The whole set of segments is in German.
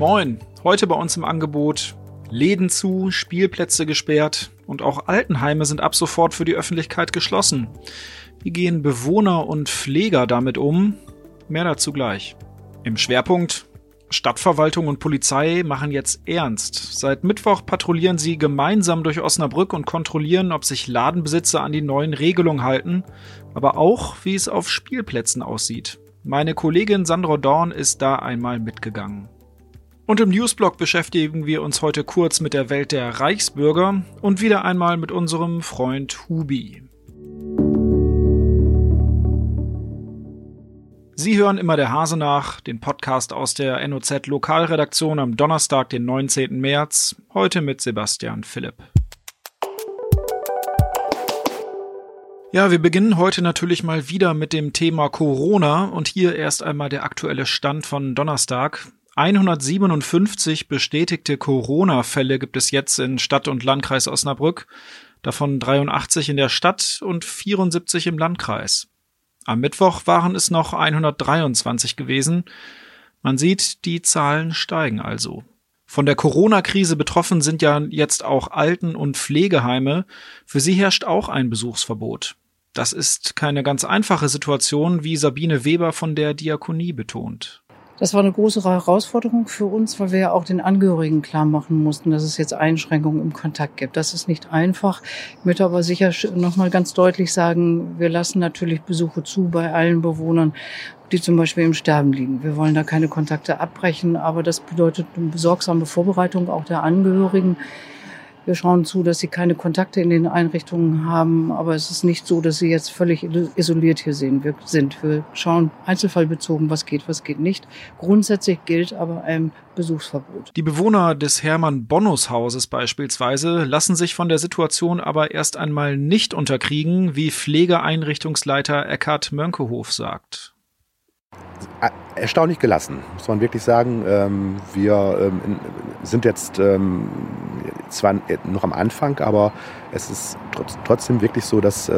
Moin, heute bei uns im Angebot Läden zu, Spielplätze gesperrt und auch Altenheime sind ab sofort für die Öffentlichkeit geschlossen. Wie gehen Bewohner und Pfleger damit um? Mehr dazu gleich. Im Schwerpunkt Stadtverwaltung und Polizei machen jetzt ernst. Seit Mittwoch patrouillieren sie gemeinsam durch Osnabrück und kontrollieren, ob sich Ladenbesitzer an die neuen Regelungen halten, aber auch, wie es auf Spielplätzen aussieht. Meine Kollegin Sandra Dorn ist da einmal mitgegangen. Und im Newsblog beschäftigen wir uns heute kurz mit der Welt der Reichsbürger und wieder einmal mit unserem Freund Hubi. Sie hören immer der Hase nach, den Podcast aus der NOZ Lokalredaktion am Donnerstag, den 19. März, heute mit Sebastian Philipp. Ja, wir beginnen heute natürlich mal wieder mit dem Thema Corona und hier erst einmal der aktuelle Stand von Donnerstag. 157 bestätigte Corona-Fälle gibt es jetzt in Stadt und Landkreis Osnabrück, davon 83 in der Stadt und 74 im Landkreis. Am Mittwoch waren es noch 123 gewesen. Man sieht, die Zahlen steigen also. Von der Corona-Krise betroffen sind ja jetzt auch Alten- und Pflegeheime. Für sie herrscht auch ein Besuchsverbot. Das ist keine ganz einfache Situation, wie Sabine Weber von der Diakonie betont. Das war eine große Herausforderung für uns, weil wir ja auch den Angehörigen klar machen mussten, dass es jetzt Einschränkungen im Kontakt gibt. Das ist nicht einfach. Ich möchte aber sicher noch mal ganz deutlich sagen, wir lassen natürlich Besuche zu bei allen Bewohnern, die zum Beispiel im Sterben liegen. Wir wollen da keine Kontakte abbrechen, aber das bedeutet eine besorgsame Vorbereitung auch der Angehörigen. Wir schauen zu, dass sie keine Kontakte in den Einrichtungen haben, aber es ist nicht so, dass sie jetzt völlig isoliert hier sind. Wir schauen einzelfallbezogen, was geht, was geht nicht. Grundsätzlich gilt aber ein Besuchsverbot. Die Bewohner des Hermann-Bonnus-Hauses beispielsweise lassen sich von der Situation aber erst einmal nicht unterkriegen, wie Pflegeeinrichtungsleiter Eckhard Mönkehof sagt erstaunlich gelassen, muss man wirklich sagen. Ähm, wir ähm, sind jetzt ähm, zwar noch am Anfang, aber es ist trotzdem wirklich so, dass,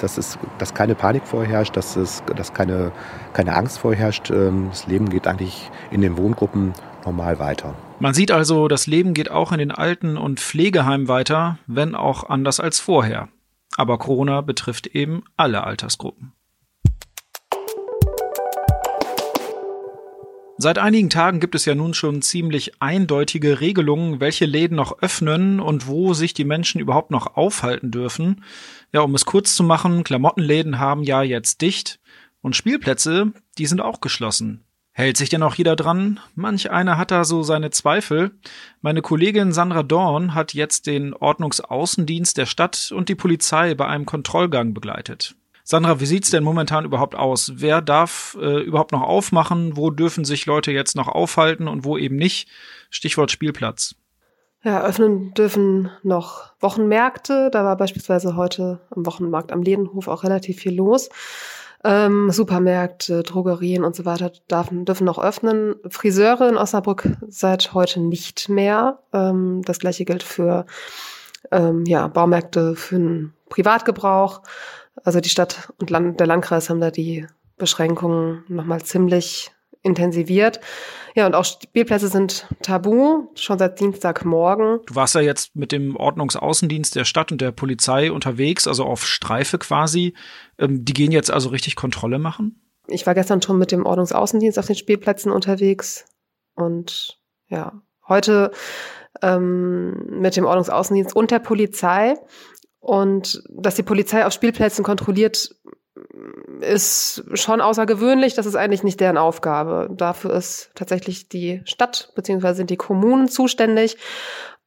dass, es, dass keine Panik vorherrscht, dass, es, dass keine, keine Angst vorherrscht. Das Leben geht eigentlich in den Wohngruppen normal weiter. Man sieht also, das Leben geht auch in den Alten- und Pflegeheimen weiter, wenn auch anders als vorher. Aber Corona betrifft eben alle Altersgruppen. Seit einigen Tagen gibt es ja nun schon ziemlich eindeutige Regelungen, welche Läden noch öffnen und wo sich die Menschen überhaupt noch aufhalten dürfen. Ja, um es kurz zu machen, Klamottenläden haben ja jetzt dicht und Spielplätze, die sind auch geschlossen. Hält sich denn auch jeder dran? Manch einer hat da so seine Zweifel. Meine Kollegin Sandra Dorn hat jetzt den Ordnungsaußendienst der Stadt und die Polizei bei einem Kontrollgang begleitet. Sandra, wie sieht's denn momentan überhaupt aus? Wer darf äh, überhaupt noch aufmachen? Wo dürfen sich Leute jetzt noch aufhalten und wo eben nicht? Stichwort Spielplatz. Ja, öffnen dürfen noch Wochenmärkte. Da war beispielsweise heute am Wochenmarkt am Ledenhof auch relativ viel los. Ähm, Supermärkte, Drogerien und so weiter dürfen, dürfen noch öffnen. Friseure in Osnabrück seit heute nicht mehr. Ähm, das gleiche gilt für ähm, ja, Baumärkte für den Privatgebrauch. Also die Stadt und Land, der Landkreis haben da die Beschränkungen nochmal ziemlich intensiviert. Ja, und auch Spielplätze sind tabu, schon seit Dienstagmorgen. Du warst ja jetzt mit dem Ordnungsaußendienst der Stadt und der Polizei unterwegs, also auf Streife quasi. Ähm, die gehen jetzt also richtig Kontrolle machen? Ich war gestern schon mit dem Ordnungsaußendienst auf den Spielplätzen unterwegs und ja, heute ähm, mit dem Ordnungsaußendienst und der Polizei. Und dass die Polizei auf Spielplätzen kontrolliert, ist schon außergewöhnlich. Das ist eigentlich nicht deren Aufgabe. Dafür ist tatsächlich die Stadt beziehungsweise sind die Kommunen zuständig.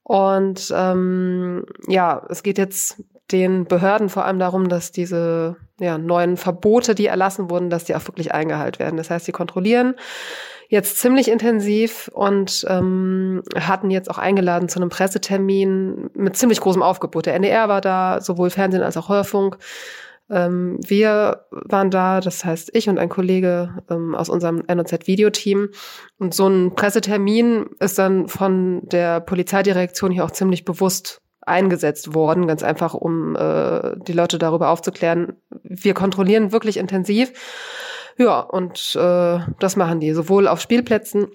Und ähm, ja, es geht jetzt den Behörden vor allem darum, dass diese ja, neuen Verbote, die erlassen wurden, dass die auch wirklich eingehalten werden. Das heißt, sie kontrollieren jetzt ziemlich intensiv und ähm, hatten jetzt auch eingeladen zu einem Pressetermin mit ziemlich großem Aufgebot. Der NDR war da, sowohl Fernsehen als auch Hörfunk. Ähm, wir waren da, das heißt ich und ein Kollege ähm, aus unserem NOZ-Videoteam. Und so ein Pressetermin ist dann von der Polizeidirektion hier auch ziemlich bewusst eingesetzt worden, ganz einfach, um äh, die Leute darüber aufzuklären. Wir kontrollieren wirklich intensiv ja, und äh, das machen die sowohl auf Spielplätzen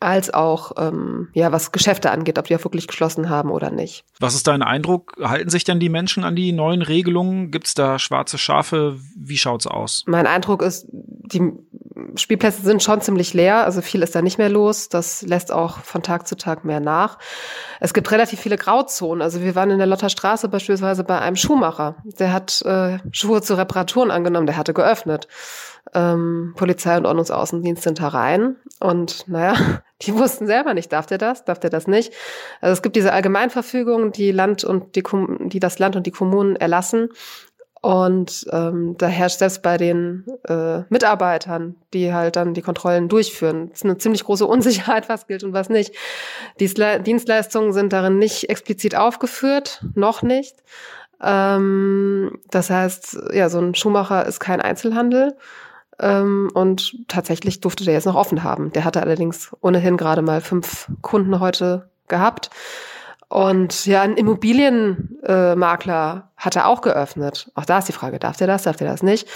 als auch ähm, ja, was Geschäfte angeht, ob die auch wirklich geschlossen haben oder nicht. Was ist dein Eindruck? Halten sich denn die Menschen an die neuen Regelungen? Gibt es da schwarze Schafe? Wie schaut's aus? Mein Eindruck ist, die Spielplätze sind schon ziemlich leer, also viel ist da nicht mehr los. Das lässt auch von Tag zu Tag mehr nach. Es gibt relativ viele Grauzonen. Also wir waren in der Lotterstraße beispielsweise bei einem Schuhmacher. Der hat äh, Schuhe zu Reparaturen angenommen, der hatte geöffnet ähm, Polizei und Ordnungsaußendienst sind herein. Und naja, die wussten selber nicht, darf der das, darf der das nicht. Also es gibt diese Allgemeinverfügung, die Land und die, die das Land und die Kommunen erlassen. Und ähm, da herrscht selbst bei den äh, Mitarbeitern, die halt dann die Kontrollen durchführen, ist eine ziemlich große Unsicherheit, was gilt und was nicht. Die Dienstleistungen sind darin nicht explizit aufgeführt, noch nicht. Ähm, das heißt, ja, so ein Schuhmacher ist kein Einzelhandel. Ähm, und tatsächlich durfte der jetzt noch offen haben. Der hatte allerdings ohnehin gerade mal fünf Kunden heute gehabt. Und ja, ein Immobilienmakler äh, hat er auch geöffnet. Auch da ist die Frage, darf der das, darf der das nicht?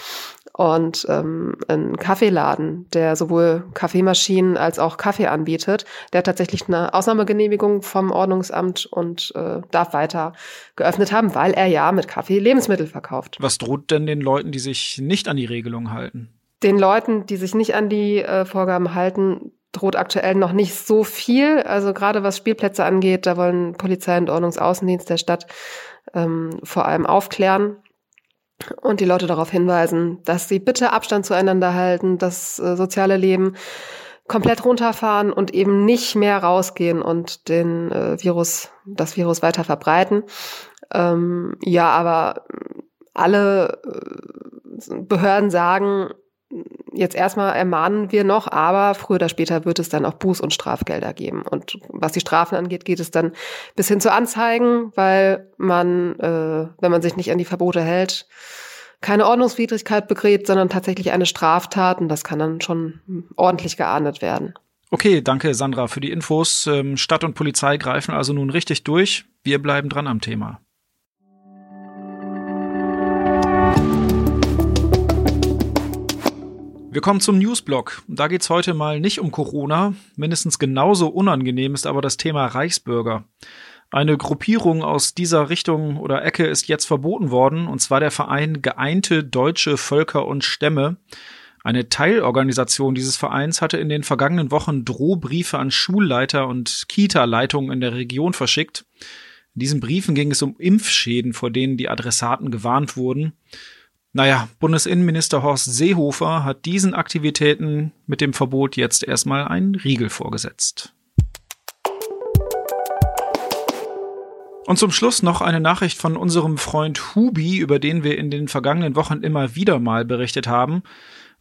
Und ähm, ein Kaffeeladen, der sowohl Kaffeemaschinen als auch Kaffee anbietet, der hat tatsächlich eine Ausnahmegenehmigung vom Ordnungsamt und äh, darf weiter geöffnet haben, weil er ja mit Kaffee Lebensmittel verkauft. Was droht denn den Leuten, die sich nicht an die Regelung halten? Den Leuten, die sich nicht an die äh, Vorgaben halten, droht aktuell noch nicht so viel. Also gerade was Spielplätze angeht, da wollen Polizei und Ordnungsaußendienst der Stadt ähm, vor allem aufklären und die Leute darauf hinweisen, dass sie bitte Abstand zueinander halten, das äh, soziale Leben komplett runterfahren und eben nicht mehr rausgehen und den äh, Virus, das Virus weiter verbreiten. Ähm, ja, aber alle äh, Behörden sagen, jetzt erstmal ermahnen wir noch, aber früher oder später wird es dann auch Buß- und Strafgelder geben. Und was die Strafen angeht, geht es dann bis hin zu Anzeigen, weil man, äh, wenn man sich nicht an die Verbote hält, keine Ordnungswidrigkeit begräbt, sondern tatsächlich eine Straftat und das kann dann schon ordentlich geahndet werden. Okay, danke Sandra für die Infos. Ähm, Stadt und Polizei greifen also nun richtig durch. Wir bleiben dran am Thema. Wir kommen zum Newsblock. Da geht's heute mal nicht um Corona. Mindestens genauso unangenehm ist aber das Thema Reichsbürger. Eine Gruppierung aus dieser Richtung oder Ecke ist jetzt verboten worden, und zwar der Verein Geeinte Deutsche Völker und Stämme. Eine Teilorganisation dieses Vereins hatte in den vergangenen Wochen Drohbriefe an Schulleiter und Kita-Leitungen in der Region verschickt. In diesen Briefen ging es um Impfschäden, vor denen die Adressaten gewarnt wurden. Naja, Bundesinnenminister Horst Seehofer hat diesen Aktivitäten mit dem Verbot jetzt erstmal einen Riegel vorgesetzt. Und zum Schluss noch eine Nachricht von unserem Freund Hubi, über den wir in den vergangenen Wochen immer wieder mal berichtet haben.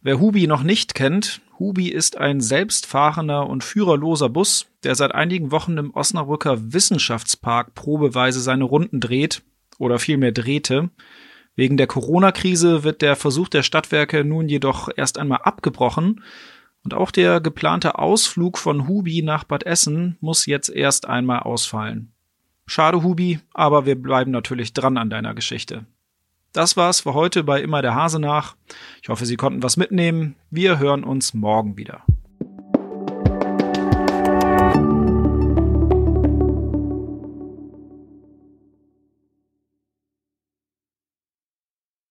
Wer Hubi noch nicht kennt, Hubi ist ein selbstfahrender und führerloser Bus, der seit einigen Wochen im Osnabrücker Wissenschaftspark probeweise seine Runden dreht oder vielmehr drehte. Wegen der Corona-Krise wird der Versuch der Stadtwerke nun jedoch erst einmal abgebrochen und auch der geplante Ausflug von Hubi nach Bad Essen muss jetzt erst einmal ausfallen. Schade, Hubi, aber wir bleiben natürlich dran an deiner Geschichte. Das war's für heute bei Immer der Hase nach. Ich hoffe, Sie konnten was mitnehmen. Wir hören uns morgen wieder.